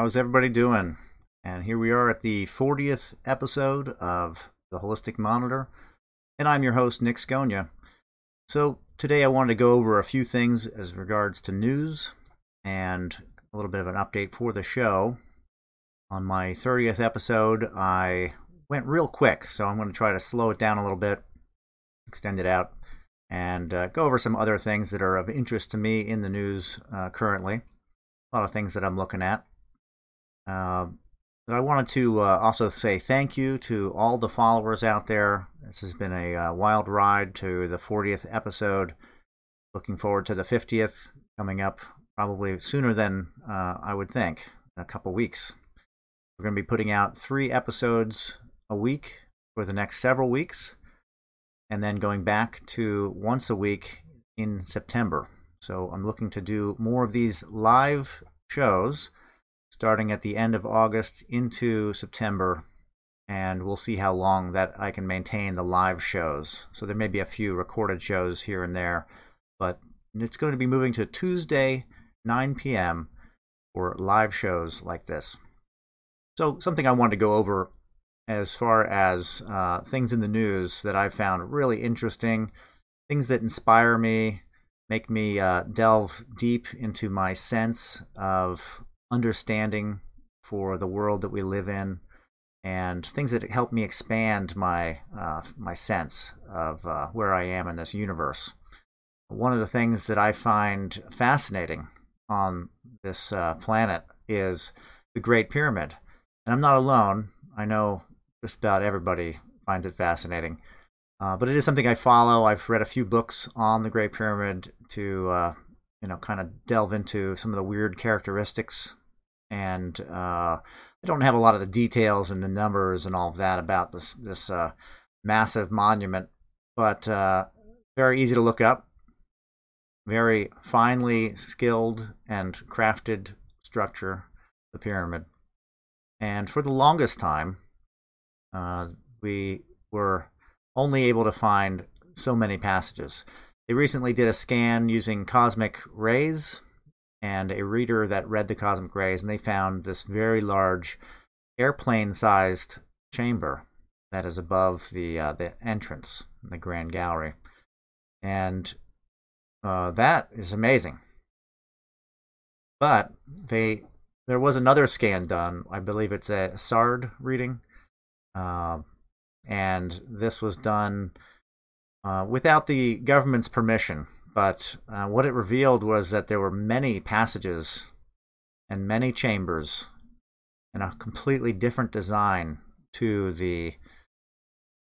How's everybody doing? And here we are at the 40th episode of the Holistic Monitor, and I'm your host, Nic Scogna. So, today I wanted to go over a few things as regards to news and a little bit of an update for the show. On my 30th episode, I went real quick, so I'm going to try to slow it down a little bit, extend it out, and uh, go over some other things that are of interest to me in the news uh, currently a lot of things that I'm looking at. But I wanted to uh, also say thank you to all the followers out there. This has been a uh, wild ride to the 40th episode. Looking forward to the 50th coming up probably sooner than uh, I would think, in a couple weeks. We're going to be putting out three episodes a week for the next several weeks, and then going back to once a week in September. So I'm looking to do more of these live shows starting at the end of August into September. And we'll see how long that I can maintain the live shows. So there may be a few recorded shows here and there, but it's going to be moving to Tuesday, 9 p.m. for live shows like this. So, something I wanted to go over as far as uh, things in the news that I've found really interesting, things that inspire me, make me uh, delve deep into my sense of understanding for the world that we live in and things that help me expand my uh, my sense of uh, where I am in this universe. One of the things that I find fascinating on this uh, planet is the Great Pyramid, and I'm not alone. I know just about everybody finds it fascinating. Uh, but it is something I follow. I've read a few books on the Great Pyramid to, uh, you know, kind of delve into some of the weird characteristics. And uh, I don't have a lot of the details and the numbers and all of that about this this uh, massive monument, but uh, very easy to look up. Very finely skilled and crafted structure, the pyramid. And for the longest time, uh, we were only able to find so many passages. They recently did a scan using cosmic rays and a reader that read the cosmic rays, and they found this very large airplane sized chamber that is above the uh, the entrance, the grand gallery, and uh, that is amazing. But they there was another scan done. I believe it's a SARD reading, uh, and this was done uh, without the government's permission. But uh, what it revealed was that there were many passages and many chambers and a completely different design to the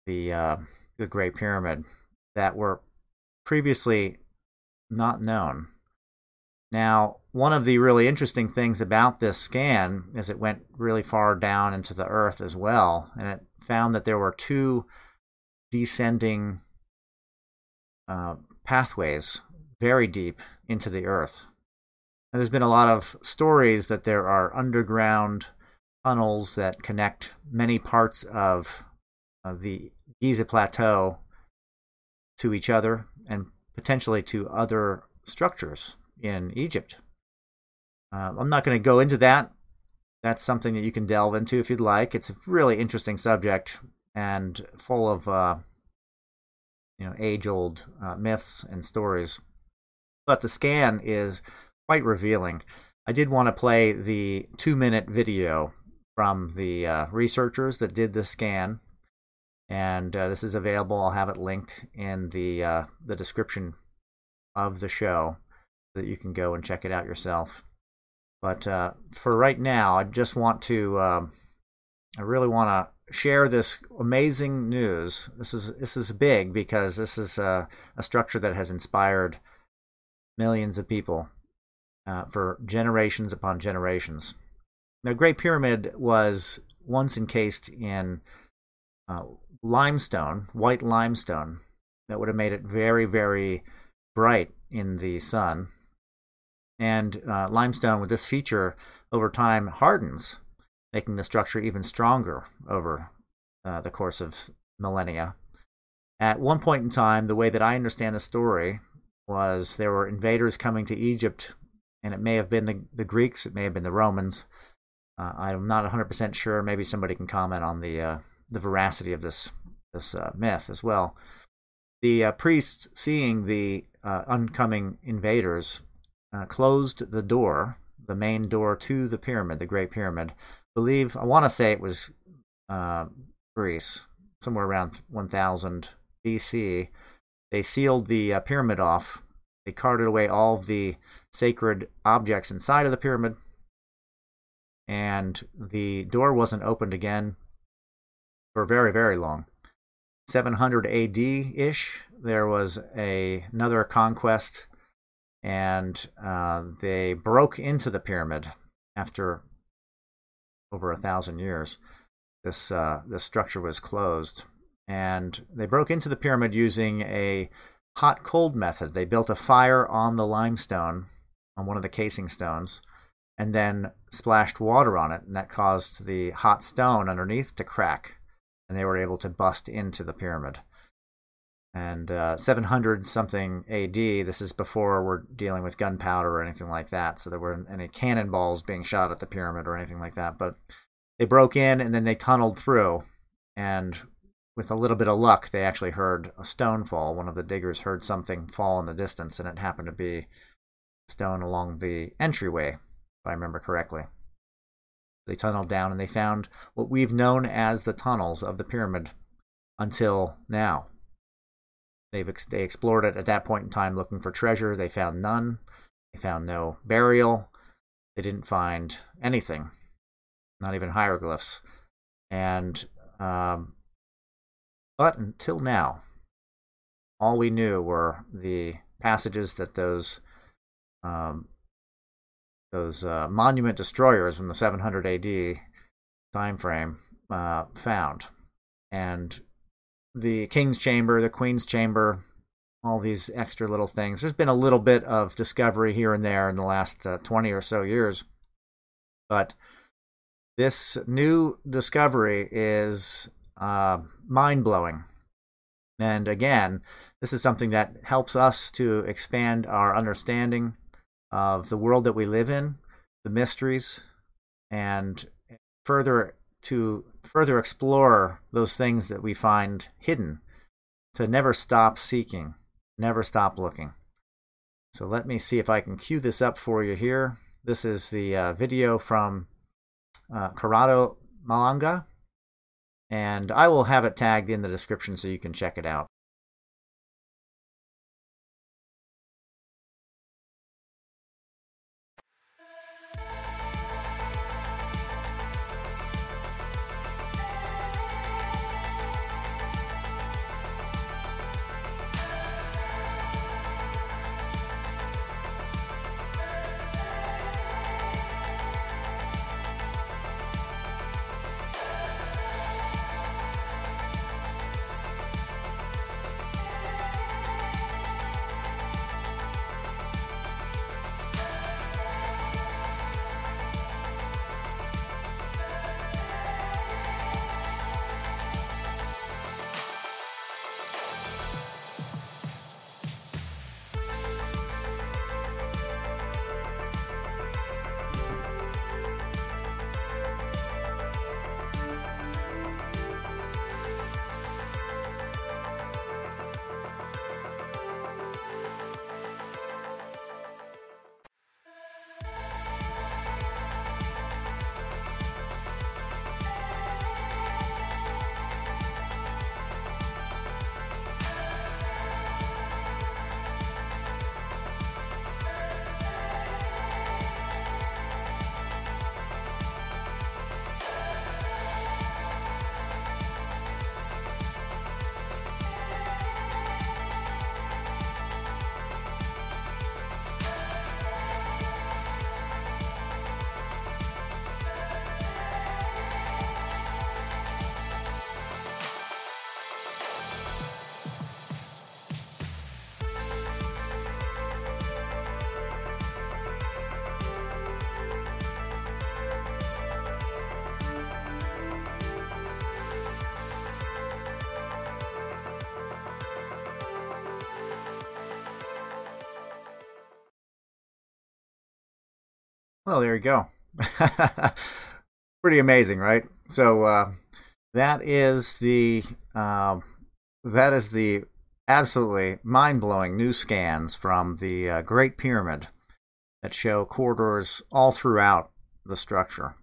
the uh, the Great Pyramid that were previously not known. Now, one of the really interesting things about this scan is it went really far down into the earth as well, and it found that there were two descending uh, pathways very deep into the earth. And there's been a lot of stories that there are underground tunnels that connect many parts of, of the Giza Plateau to each other and potentially to other structures in Egypt. Uh, I'm not going to go into that that's something that you can delve into if you'd like. It's a really interesting subject and full of uh, you know age-old uh, myths and stories. But the scan is quite revealing. I did want to play the two-minute video from the uh, researchers that did the scan, and uh, this is available. I'll have it linked in the uh, the description of the show so that you can go and check it out yourself. But uh, for right now, I just want to, um, I really want to share this amazing news. This is this is big because this is a, a structure that has inspired millions of people uh, for generations upon generations. The Great Pyramid was once encased in uh, limestone, white limestone, that would have made it very, very bright in the sun and uh, limestone with this feature over time hardens, making the structure even stronger over uh, the course of millennia. At one point in time, the way that I understand the story was there were invaders coming to Egypt and it may have been the, the Greeks, it may have been the Romans. Uh, I'm not 100% sure. Maybe somebody can comment on the uh, the veracity of this this uh, myth as well. The uh, priests, seeing the uh, oncoming invaders, closed the door, the main door to the pyramid, the Great Pyramid. Believe I want to say it was Greece, somewhere around 1000 BC. They sealed the pyramid off. They carted away all of the sacred objects inside of the pyramid and the door wasn't opened again for very, very long. 700 AD ish, there was a, another conquest, and uh, they broke into the pyramid after over a thousand years. This uh, this structure was closed, and they broke into the pyramid using a hot cold method. They built a fire on the limestone on one of the casing stones and then splashed water on it, and that caused the hot stone underneath to crack, and they were able to bust into the pyramid. And uh, 700 something AD, this is before we're dealing with gunpowder or anything like that, so there weren't any cannonballs being shot at the pyramid or anything like that. But they broke in and then they tunneled through, and with a little bit of luck, they actually heard a stone fall. One of the diggers heard something fall in the distance, and it happened to be stone along the entryway if I remember correctly. They tunneled down and they found what we've known as the tunnels of the pyramid until now. They've ex- they explored it at that point in time looking for treasure. They found none. They found no burial. They didn't find anything, not even hieroglyphs. And um, but until now, all we knew were the passages that those um, those uh, monument destroyers from the 700 AD time frame uh, found, and the king's chamber, the queen's chamber, all these extra little things. There's been a little bit of discovery here and there in the last uh, 20 or so years, but this new discovery is uh, mind blowing. And again, this is something that helps us to expand our understanding of the world that we live in, the mysteries, and further to further explore those things that we find hidden, to never stop seeking, never stop looking. So let me see if I can cue this up for you here. This is the uh, video from uh, Corrado Malanga, and I will have it tagged in the description so you can check it out. Well, there you go. Pretty amazing, right? So uh, that is the uh, that is the absolutely mind-blowing new scans from the uh, Great Pyramid that show corridors all throughout the structure.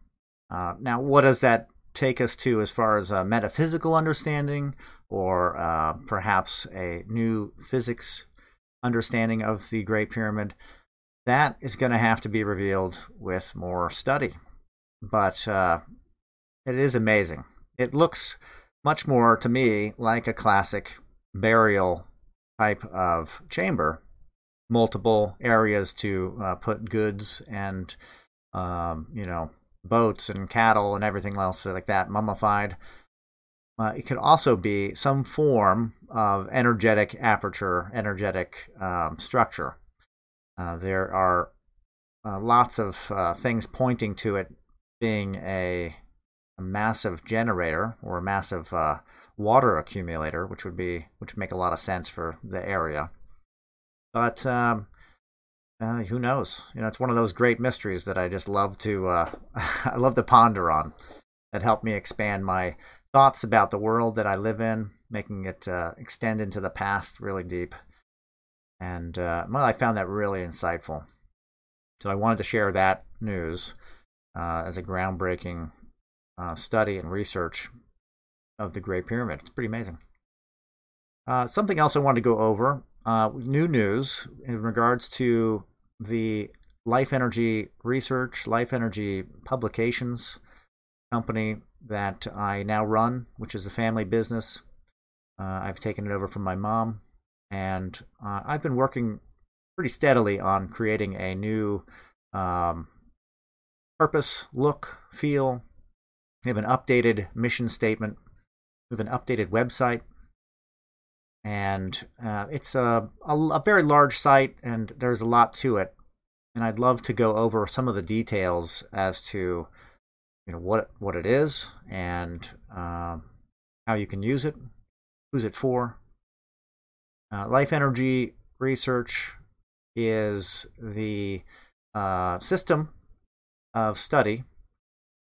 Uh, now, what does that take us to as far as a metaphysical understanding, or uh, perhaps a new physics understanding of the Great Pyramid? That is going to have to be revealed with more study. But uh, it is amazing. It looks much more to me like a classic burial type of chamber, multiple areas to uh, put goods and um, you know boats and cattle and everything else like that mummified. Uh, it could also be some form of energetic aperture, energetic um, structure. Uh, there are uh, lots of uh, things pointing to it being a, a, massive generator or a massive uh, water accumulator, which would be which would make a lot of sense for the area. But um, uh, who knows? You know, it's one of those great mysteries that I just love to I love to ponder on. That help me expand my thoughts about the world that I live in, making it extend into the past really deep. And uh, well, I found that really insightful. So I wanted to share that news uh, as a groundbreaking uh, study and research of the Great Pyramid. It's pretty amazing. Uh, something else I wanted to go over uh, new news in regards to the Life Energy Research, Life Energy Publications company that I now run, which is a family business. Uh, I've taken it over from my mom, and uh, I've been working pretty steadily on creating a new um, purpose, look, feel. We have an updated mission statement. We have an updated website and uh, it's a, a, a very large site, and there's a lot to it. And I'd love to go over some of the details as to you know what what it is and uh, how you can use it, who's it for. Uh, Life Energy Research is the uh, system of study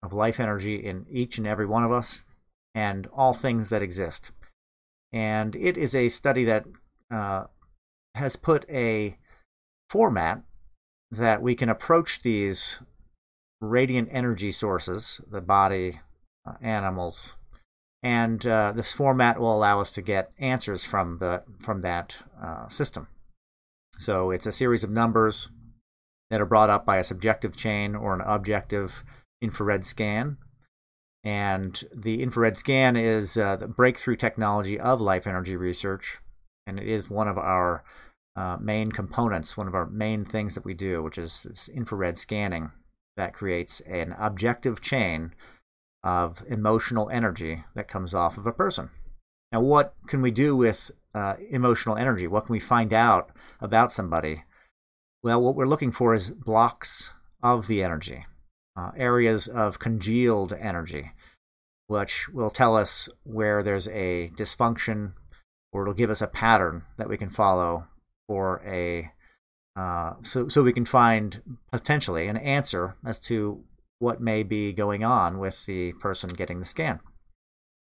of life energy in each and every one of us and all things that exist. And it is a study that uh, has put a format that we can approach these radiant energy sources, the body, uh, animals, and uh, this format will allow us to get answers from the from that uh, system. So it's a series of numbers that are brought up by a subjective chain or an objective infrared scan and the infrared scan is uh, the breakthrough technology of life energy research. And it is one of our uh, main components, one of our main things that we do, which is this infrared scanning that creates an objective chain of emotional energy that comes off of a person. Now, what can we do with uh, emotional energy? What can we find out about somebody? Well, what we're looking for is blocks of the energy uh, areas of congealed energy, which will tell us where there's a dysfunction or it'll give us a pattern that we can follow for a uh, so so we can find potentially an answer as to what may be going on with the person getting the scan.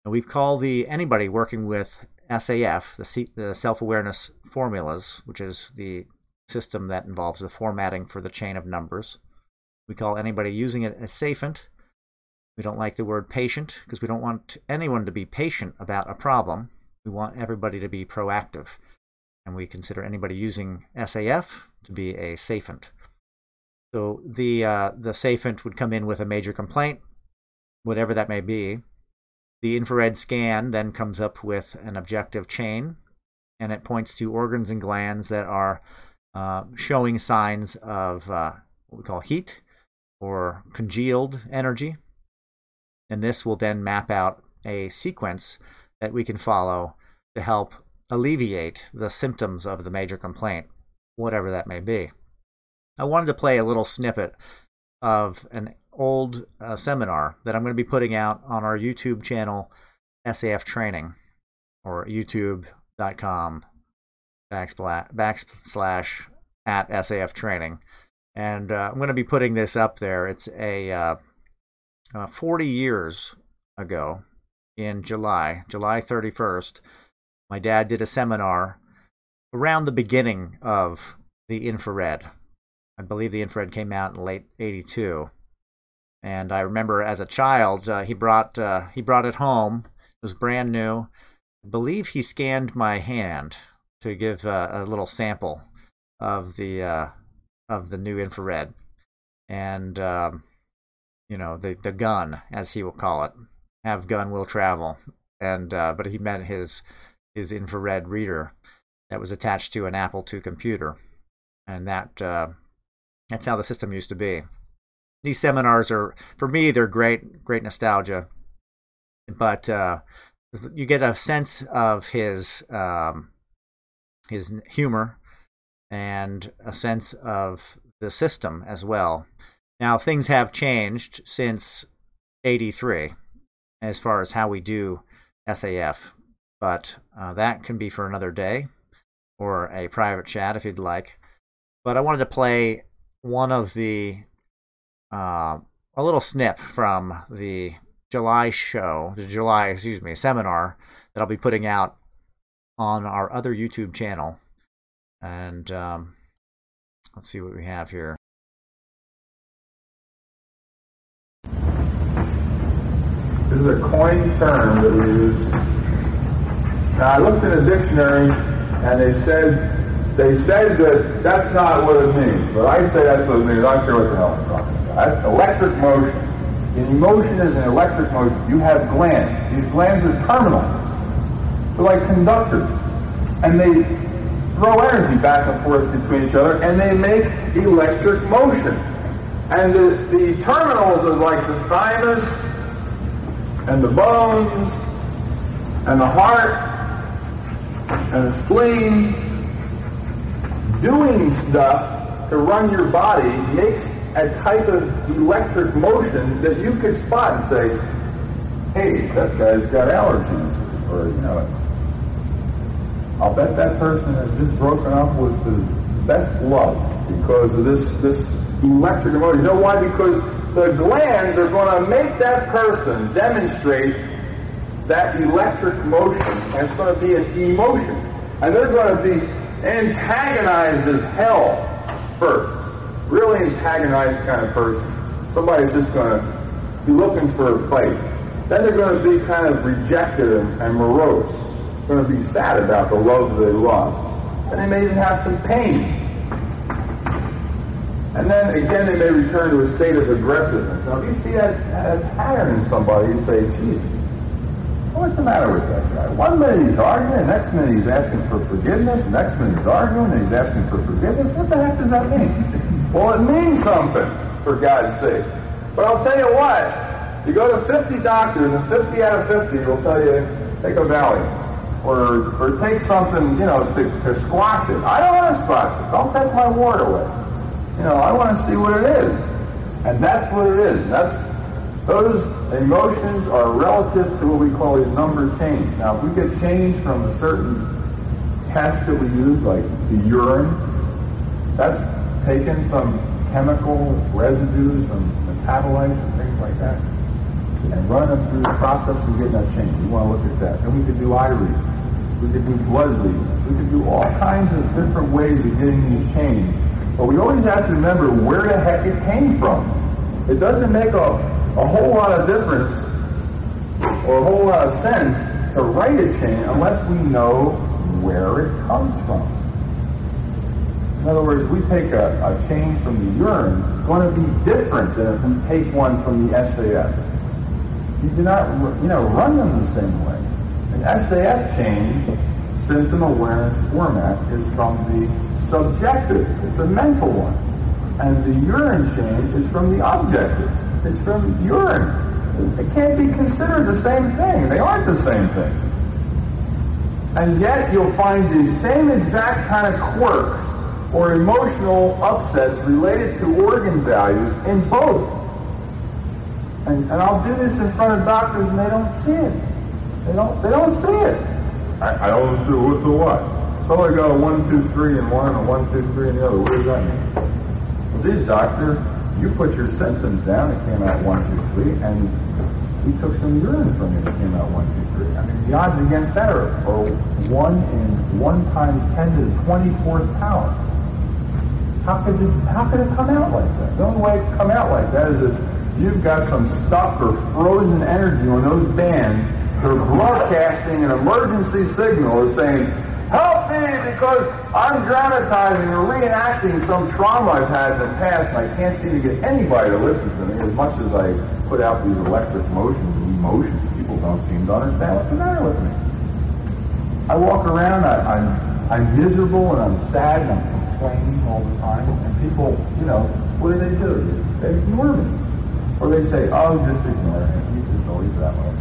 And we call the anybody working with SAF, the, C, the self awareness formulas, which is the system that involves the formatting for the chain of numbers. We call anybody using it a safent. We don't like the word patient because we don't want anyone to be patient about a problem. We want everybody to be proactive. And we consider anybody using SAF to be a safent. So the uh, the safent would come in with a major complaint, whatever that may be. The infrared scan then comes up with an objective chain, and it points to organs and glands that are uh, showing signs of uh, what we call heat, or congealed energy. And this will then map out a sequence that we can follow to help alleviate the symptoms of the major complaint, whatever that may be. I wanted to play a little snippet of an old uh, seminar that I'm going to be putting out on our YouTube channel, SAF Training, or youtube.com backslash, at SAF Training and uh, I'm going to be putting this up there. It's a uh, uh, 40 years ago in July, July 31st. My dad did a seminar around the beginning of the infrared. I believe the infrared came out in late '82, and I remember as a child uh, he brought uh, he brought it home. It was brand new. I believe he scanned my hand to give uh, a little sample of the uh, of the new infrared, and um, you know the the gun as he will call it. Have gun will travel, and uh, but he meant his his infrared reader that was attached to an Apple II computer, and that uh, that's how the system used to be. These seminars are, for me, they're great, great nostalgia, but uh, you get a sense of his um, his humor and a sense of the system as well. Now things have changed since '83 as far as how we do SAF, but uh, that can be for another day or a private chat if you'd like. But I wanted to play one of the uh, a little snip from the July show, the July, excuse me, seminar that I'll be putting out on our other YouTube channel. And um, let's see what we have here. This is a coined term that we use. Now, I looked in a dictionary and they said they said that that's not what it means, but I say that's what it means. I don't care what the hell I'm talking about. That's electric motion. And motion is an electric motion. You have glands. These glands are terminals. They're like conductors. And they throw energy back and forth between each other, and they make electric motion. And the, the terminals are like the thymus, and the bones, and the heart, and the spleen, doing stuff to run your body makes a type of electric motion that you could spot and say, hey, that guy's got allergies. Or, you know, I'll bet that person has just broken up with the best love because of this, this electric emotion. You know why? Because the glands are going to make that person demonstrate that electric motion. And it's going to be an emotion. And they're going to be antagonized as hell first. Really antagonized kind of person. Somebody's just going to be looking for a fight. Then they're going to be kind of rejected and, and morose. Going to be sad about the love they lost. And they may even have some pain. And then again, they may return to a state of aggressiveness. Now, if you see that, that pattern in somebody, you say, geez, What's the matter with that guy? One minute he's arguing, next minute he's asking for forgiveness, next minute he's arguing, and he's asking for forgiveness. What the heck does that mean? well, it means something, for God's sake. But I'll tell you what, you go to 50 doctors, and 50 out of 50 will tell you, take a Valium. Or, or take something, you know, to, to squash it. I don't want to squash it. Don't take my ward away. You know, I want to see what it is. And that's what it is. And that's those emotions are relative to what we call a number change. Now, if we get change from a certain test that we use, like the urine, that's taken some chemical residues, some metabolites and things like that, and run them through the process and get that change. We want to look at that. And we could do eye readings. We could do blood readings. We could do all kinds of different ways of getting these change. But we always have to remember where the heck it came from. It doesn't make a a whole lot of difference or a whole lot of sense to write a chain unless we know where it comes from. In other words, we take a, a chain from the urine, it's going to be different than if we take one from the SAF. You do not, you know, run them the same way. An SAF chain, symptom awareness format, is from the subjective. It's a mental one. And the urine chain is from the objective. It's from urine. It can't be considered the same thing. They aren't the same thing. And yet you'll find the same exact kind of quirks or emotional upsets related to organ values in both. And, and I'll do this in front of doctors and they don't see it. They don't they don't see it. I, I don't see what's the what. So I got a one, two, three and one and a one, two, three and the other. What does that mean? Well, geez, doctor, you put your symptoms down. It came out one, two, three, and he took some urine from you. It came out one, two, three. I mean, the odds against that are, are one in one times ten to the twenty-fourth power. How could it? How could it come out like that? The only way it could come out like that is if you've got some stuck or frozen energy on those bands. They're broadcasting an emergency signal, is saying, Help me because I'm dramatizing or reenacting some trauma I've had in the past and I can't seem to get anybody to listen to me as much as I put out these electric motions and emotions. People don't seem to understand what's the matter with me. I walk around, I, I'm, I'm miserable and I'm sad and I'm complaining all the time and people, you know, what do they do? They ignore me. Or they say, oh, just ignore him. He's just always that way.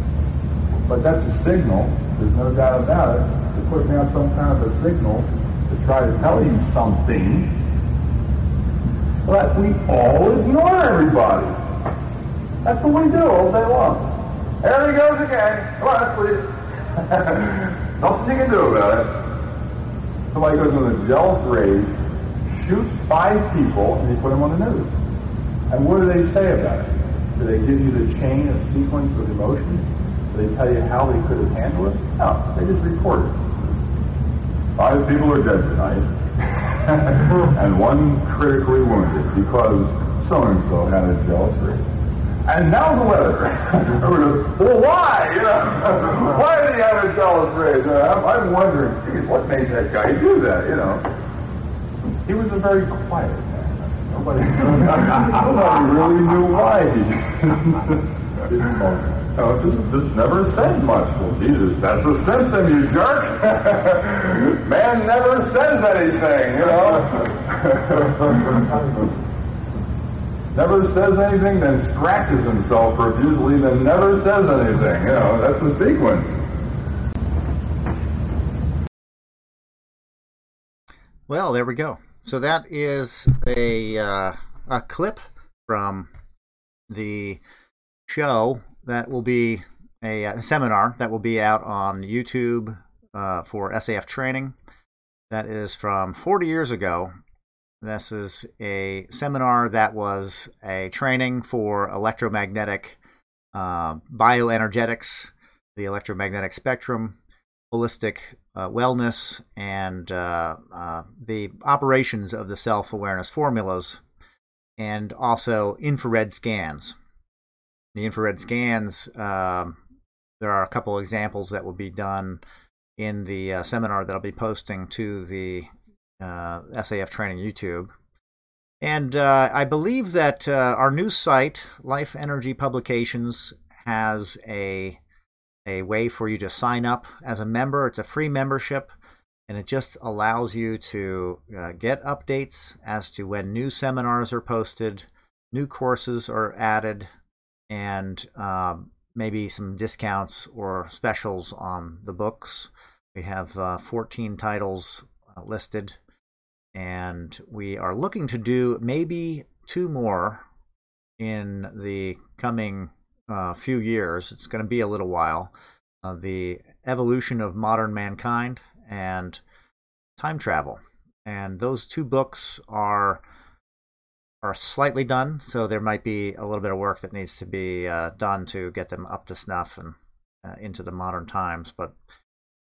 But that's a signal, there's no doubt about it, putting out some kind of a signal to try to tell you something, but we all ignore everybody. That's what we do all day long. There he goes again. Come on. Nothing you can do about it. Somebody goes into a jealous rage, shoots five people, and they put them on the news. And what do they say about it? Do they give you the chain of sequence of emotions? Do they tell you how they could have handled it? No, they just report it. Five people are dead tonight, and one critically wounded because so-and-so had a jealous rage. And now the weather. Everyone goes, well, why? You know, why did he have a jealous rage? I'm, I'm wondering, geez, what made that guy do that? You know, he was a very quiet man. Nobody, nobody really knew why just, just never said much. Well, Jesus, that's a symptom, you jerk. Man never says anything, you know. never says anything, then scratches himself profusely, then never says anything. You know, that's the sequence. Well, there we go. So that is a uh, a clip from the show that will be a, a, seminar that will be out on YouTube uh, for SAF training. That is from 40 years ago. This is a seminar that was a training for electromagnetic uh, bioenergetics, the electromagnetic spectrum, holistic uh, wellness, and uh, uh, the operations of the self awareness formulas, and also infrared scans the infrared scans, um, there are a couple examples that will be done in the uh, seminar that I'll be posting to the uh, SAF Training YouTube. And uh, I believe that uh, our new site, Life Energy Publications, has a a way for you to sign up as a member. It's a free membership, and it just allows you to uh, get updates as to when new seminars are posted, new courses are added, and um, maybe some discounts or specials on the books. We have uh, 14 titles uh, listed, and we are looking to do maybe two more in the coming uh, few years. It's going to be a little while. Uh, the evolution of modern mankind and time travel. And those two books are are slightly done, so there might be a little bit of work that needs to be uh, done to get them up to snuff and uh, into the modern times. But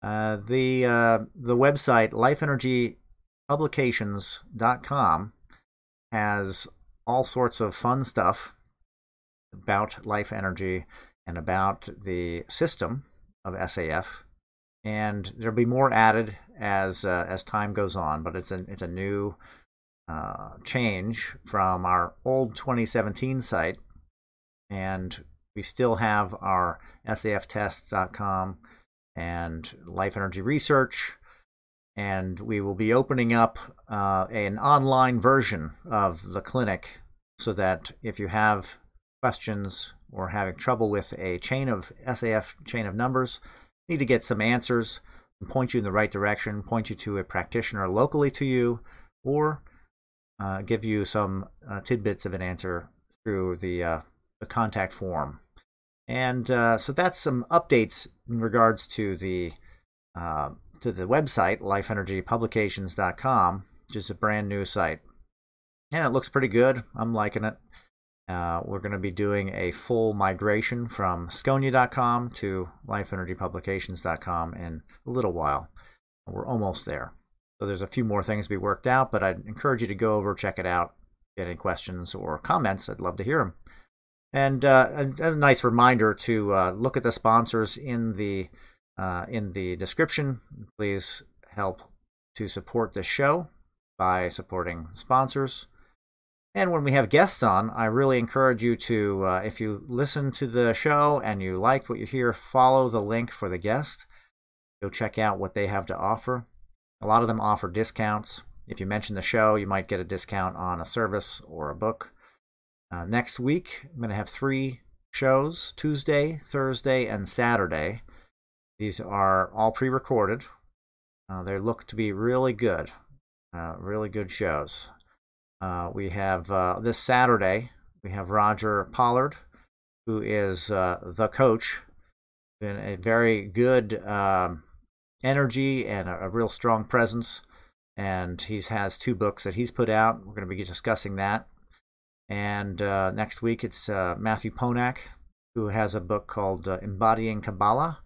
uh, the uh, the website lifeenergypublications.com has all sorts of fun stuff about life energy and about the system of SAF, and there'll be more added as uh, as time goes on. But it's a it's a new uh, change from our old 2017 site, and we still have our saftests.com and Life Energy Research, and we will be opening up uh, an online version of the clinic so that if you have questions or having trouble with a chain of SAF chain of numbers, need to get some answers point you in the right direction, point you to a practitioner locally to you, or uh, give you some uh, tidbits of an answer through the uh, the contact form. And uh, so that's some updates in regards to the uh, to the website lifeenergypublications.com, which is a brand new site. and it looks pretty good. I'm liking it. Uh, we're going to be doing a full migration from Scogna.com to LifeEnergyPublications.com in a little while. We're almost there. So there's a few more things to be worked out, but I'd encourage you to go over, check it out, get any questions or comments. I'd love to hear them. And uh, a, a, nice reminder to uh, look at the sponsors in the uh, in the description. Please help to support the show by supporting sponsors. And when we have guests on, I really encourage you to, uh, if you listen to the show and you liked what you hear, follow the link for the guest. Go check out what they have to offer. A lot of them offer discounts. If you mention the show, you might get a discount on a service or a book. Uh, next week, I'm going to have three shows Tuesday, Thursday, and Saturday. These are all pre recorded. Uh, they look to be really good, uh, really good shows. Uh, we have uh, this Saturday, we have Roger Pollard, who is uh, the coach. Been a very good um, energy and a, a, real strong presence. And he has two books that he's put out. We're going to be discussing that. And uh, next week it's uh, Matthew Ponak, who has a book called uh, Embodying Kabbalah.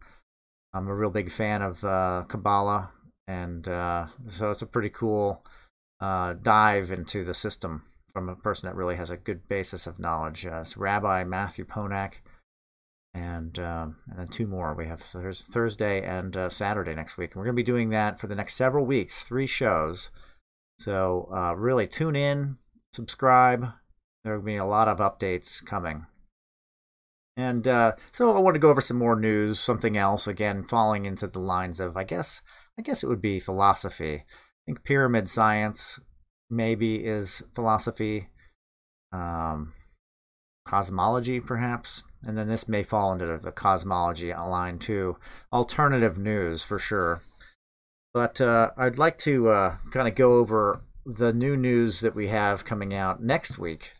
I'm a real big fan of Kabbalah, and so it's a pretty cool uh, dive into the system from a person that really has a good basis of knowledge. Uh, it's Rabbi Matthew Ponak, and um, and then two more. We have Thursday and uh, Saturday next week, and we're going to be doing that for the next several weeks, three shows. So uh, really tune in, subscribe. There will be a lot of updates coming. And uh, so I want to go over some more news, something else again, falling into the lines of I guess I guess it would be philosophy I think pyramid science maybe is philosophy, um, cosmology perhaps, and then this may fall into the cosmology line too. Alternative news for sure. But uh, I'd like to uh, kind of go over the new news that we have coming out next week,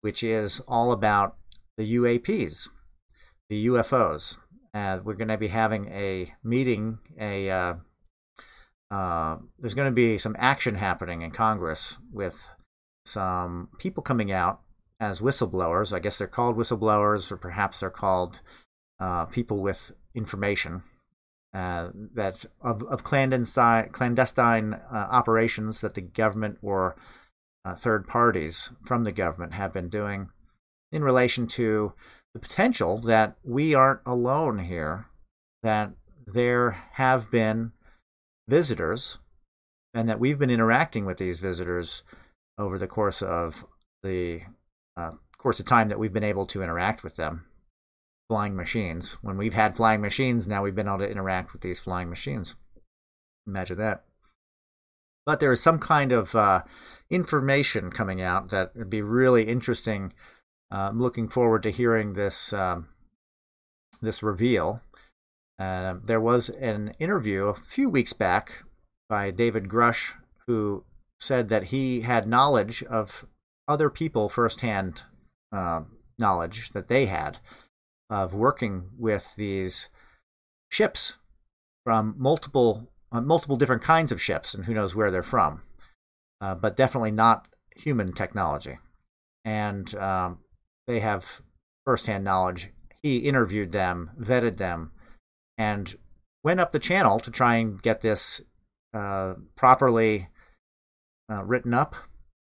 which is all about the UAPs, the UFOs. And we're going to be having a meeting, a uh, uh, there's going to be some action happening in Congress with some people coming out as whistleblowers. I guess they're called whistleblowers, or perhaps they're called uh, people with information uh, that of, of clandestine clandestine uh, operations that the government or uh, third parties from the government have been doing in relation to the potential that we aren't alone here, that there have been visitors and that we've been interacting with these visitors over the course of the uh, course of time that we've been able to interact with them. Flying machines. When we've had flying machines now we've been able to interact with these flying machines. Imagine that. But there is some kind of uh, information coming out that would be really interesting. Uh, i'm looking forward to hearing this um, this reveal. Uh, there was an interview a few weeks back by David Grusch, who said that he had knowledge of other people firsthand uh, knowledge that they had of working with these ships from multiple uh, multiple different kinds of ships, and who knows where they're from, uh, but definitely not human technology. And um, they have firsthand knowledge. He interviewed them, vetted them, and went up the channel to try and get this uh, properly uh, written up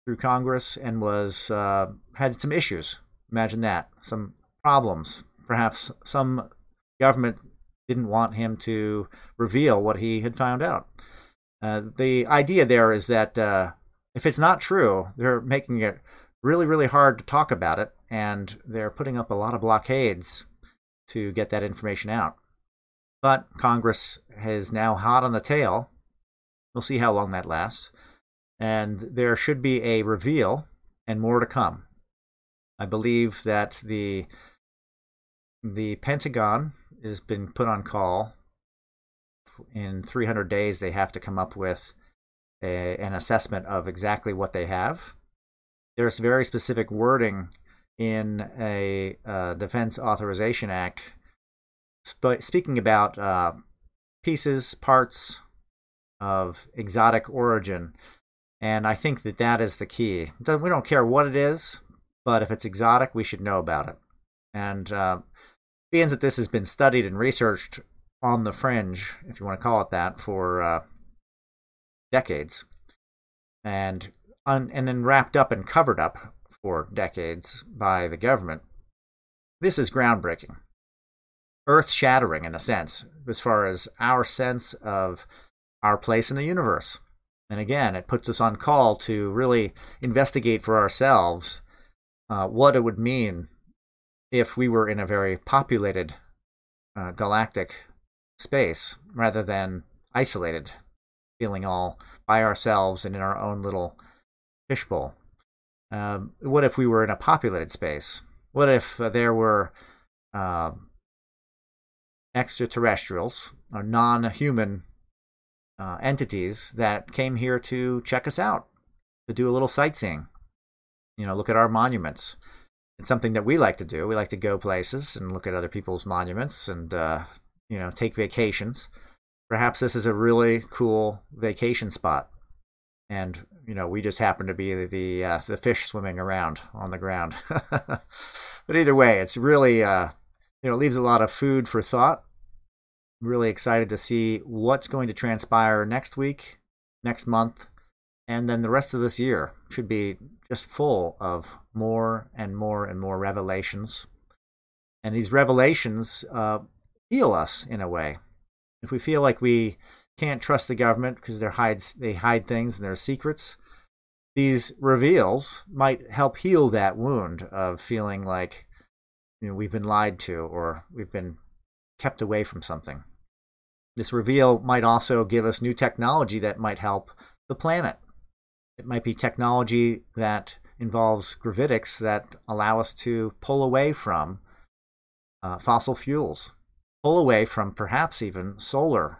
through Congress and was uh, had some issues. Imagine that, some problems. Perhaps some government didn't want him to reveal what he had found out. Uh, the idea there is that uh, if it's not true, they're making it really, really hard to talk about it, and they're putting up a lot of blockades to get that information out. But Congress is now hot on the tail. We'll see how long that lasts. And there should be a reveal and more to come. I believe that the the Pentagon has been put on call. In 300 days, they have to come up with a, an assessment of exactly what they have. There's very specific wording in a uh, Defense Authorization Act sp- speaking about uh, pieces, parts of exotic origin And I think that that is the key. We don't care what it is, but if it's exotic, we should know about it. And uh, being that this has been studied and researched on the fringe, if you want to call it that, for uh, decades, and un- and then wrapped up and covered up for decades by the government, this is groundbreaking, earth shattering in a sense, as far as our sense of our place in the universe. And again, it puts us on call to really investigate for ourselves uh, what it would mean if we were in a very populated uh, galactic space rather than isolated, feeling all by ourselves and in our own little fishbowl. Um, what if we were in a populated space? What if uh, there were uh, extraterrestrials or non human uh, entities that came here to check us out, to do a little sightseeing? You know, look at our monuments. It's something that we like to do. We like to go places and look at other people's monuments and, uh, you know, take vacations. Perhaps this is a really cool vacation spot. And, you know, we just happen to be the uh, the fish swimming around on the ground. but either way, it's really, uh, you know, leaves a lot of food for thought. Really excited to see what's going to transpire next week, next month, and then the rest of this year should be just full of more and more and more revelations. And these revelations uh, heal us in a way. If we feel like we can't trust the government because they hide they hide things and their secrets, these reveals might help heal that wound of feeling like you know we've been lied to or we've been kept away from something. This reveal might also give us new technology that might help the planet it might be technology that involves gravitics that allow us to pull away from uh, fossil fuels, pull away from perhaps even solar,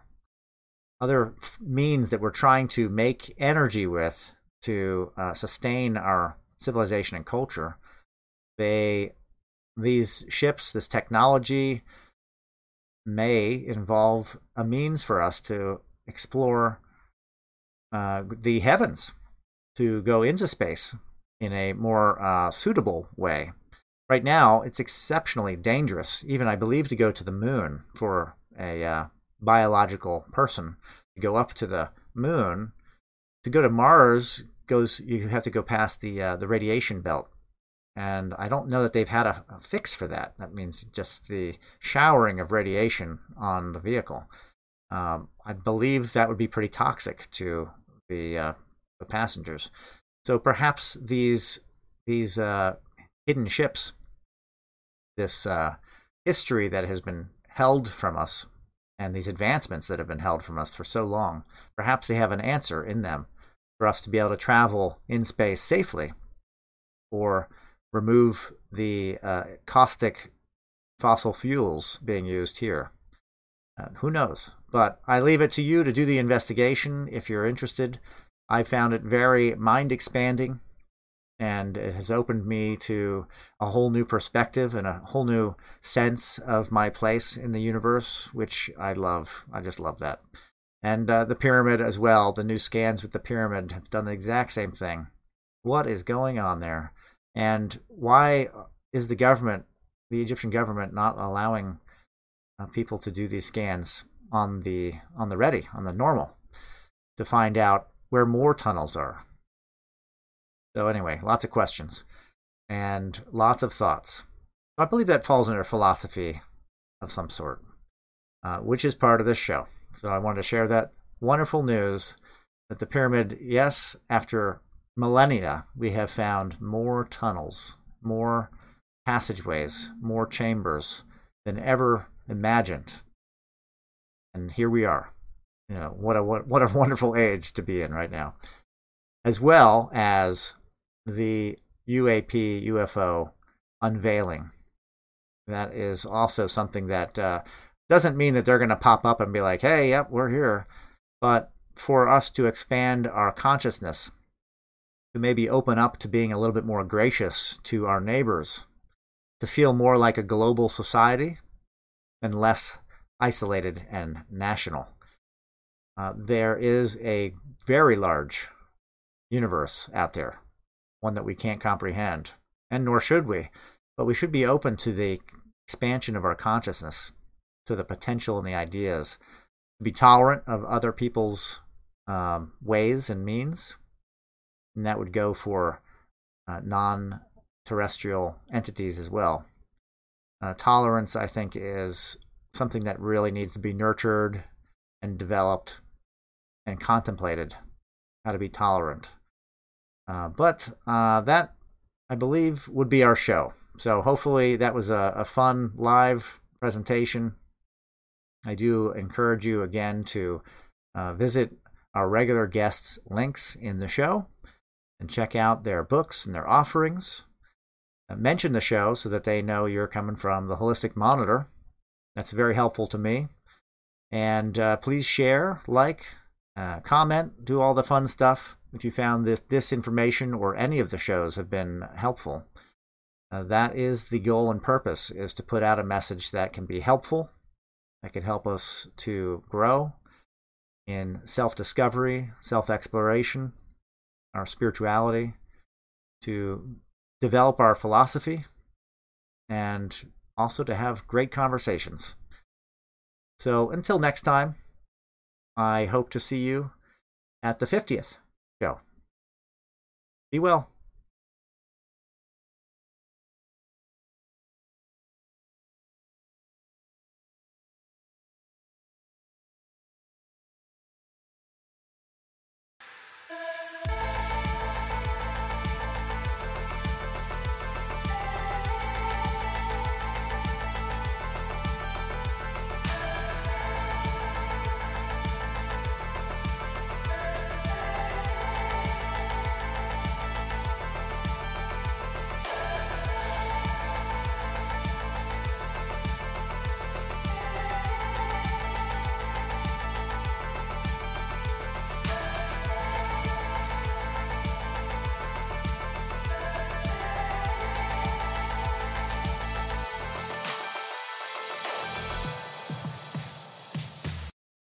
other f- means that we're trying to make energy with to uh, sustain our civilization and culture. They, these ships, this technology may involve a means for us to explore uh, the heavens to go into space in a more uh, suitable way. Right now, it's exceptionally dangerous, even I believe, to go to the moon for a uh, biological person. To go up to the moon, to go to Mars, goes you have to go past the uh, the radiation belt, and I don't know that they've had a, a, fix for that. That means just the showering of radiation on the vehicle. Um, I believe that would be pretty toxic to the uh, the passengers. So perhaps these these uh, hidden ships, this uh, history that has been held from us, and these advancements that have been held from us for so long, perhaps they have an answer in them for us to be able to travel in space safely, or remove the uh, caustic fossil fuels being used here. Uh, who knows? But I leave it to you to do the investigation if you're interested. I found it very mind expanding and it has opened me to a whole new perspective and a whole new sense of my place in the universe, which I love. I just love that. And uh, the pyramid as well, the new scans with the pyramid have done the exact same thing. What is going on there? And why is the government, the Egyptian government, not allowing uh, people to do these scans on the on the ready, on the normal, to find out where more tunnels are. So, anyway, lots of questions and lots of thoughts. I believe that falls under philosophy of some sort, uh, which is part of this show. So, I wanted to share that wonderful news that the pyramid, yes, after millennia, we have found more tunnels, more passageways, more chambers than ever imagined. And here we are. You know what a what, what a wonderful age to be in right now. As well as the UAP UFO unveiling. That is also something that uh, doesn't mean that they're going to pop up and be like hey yep we're here. But for us to expand our consciousness to maybe open up to being a little bit more gracious to our neighbors to feel more like a global society and less isolated and national uh, there is a very large universe out there, one that we can't comprehend, and nor should we. But we should be open to the expansion of our consciousness, to the potential and the ideas, to be tolerant of other people's um, ways and means, and that would go for uh, non terrestrial entities as well. Uh, tolerance, I think, is something that really needs to be nurtured and developed and contemplated how to be tolerant. Uh, but uh, that, I believe, would be our show. So hopefully that was a, a fun live presentation. I do encourage you again to uh, visit our regular guests' links in the show and check out their books and their offerings. Uh, mention the show so that they know you're coming from the Holistic Monitor. That's very helpful to me. And uh, please share, like, uh, comment, do all the fun stuff if you found this, this information or any of the shows have been helpful. Uh, that is the goal and purpose, is to put out a message that can be helpful, that can help us to grow in self-discovery, self-exploration, our spirituality, to develop our philosophy, and also to have great conversations. So until next time, I hope to see you at the 50th show. Be well.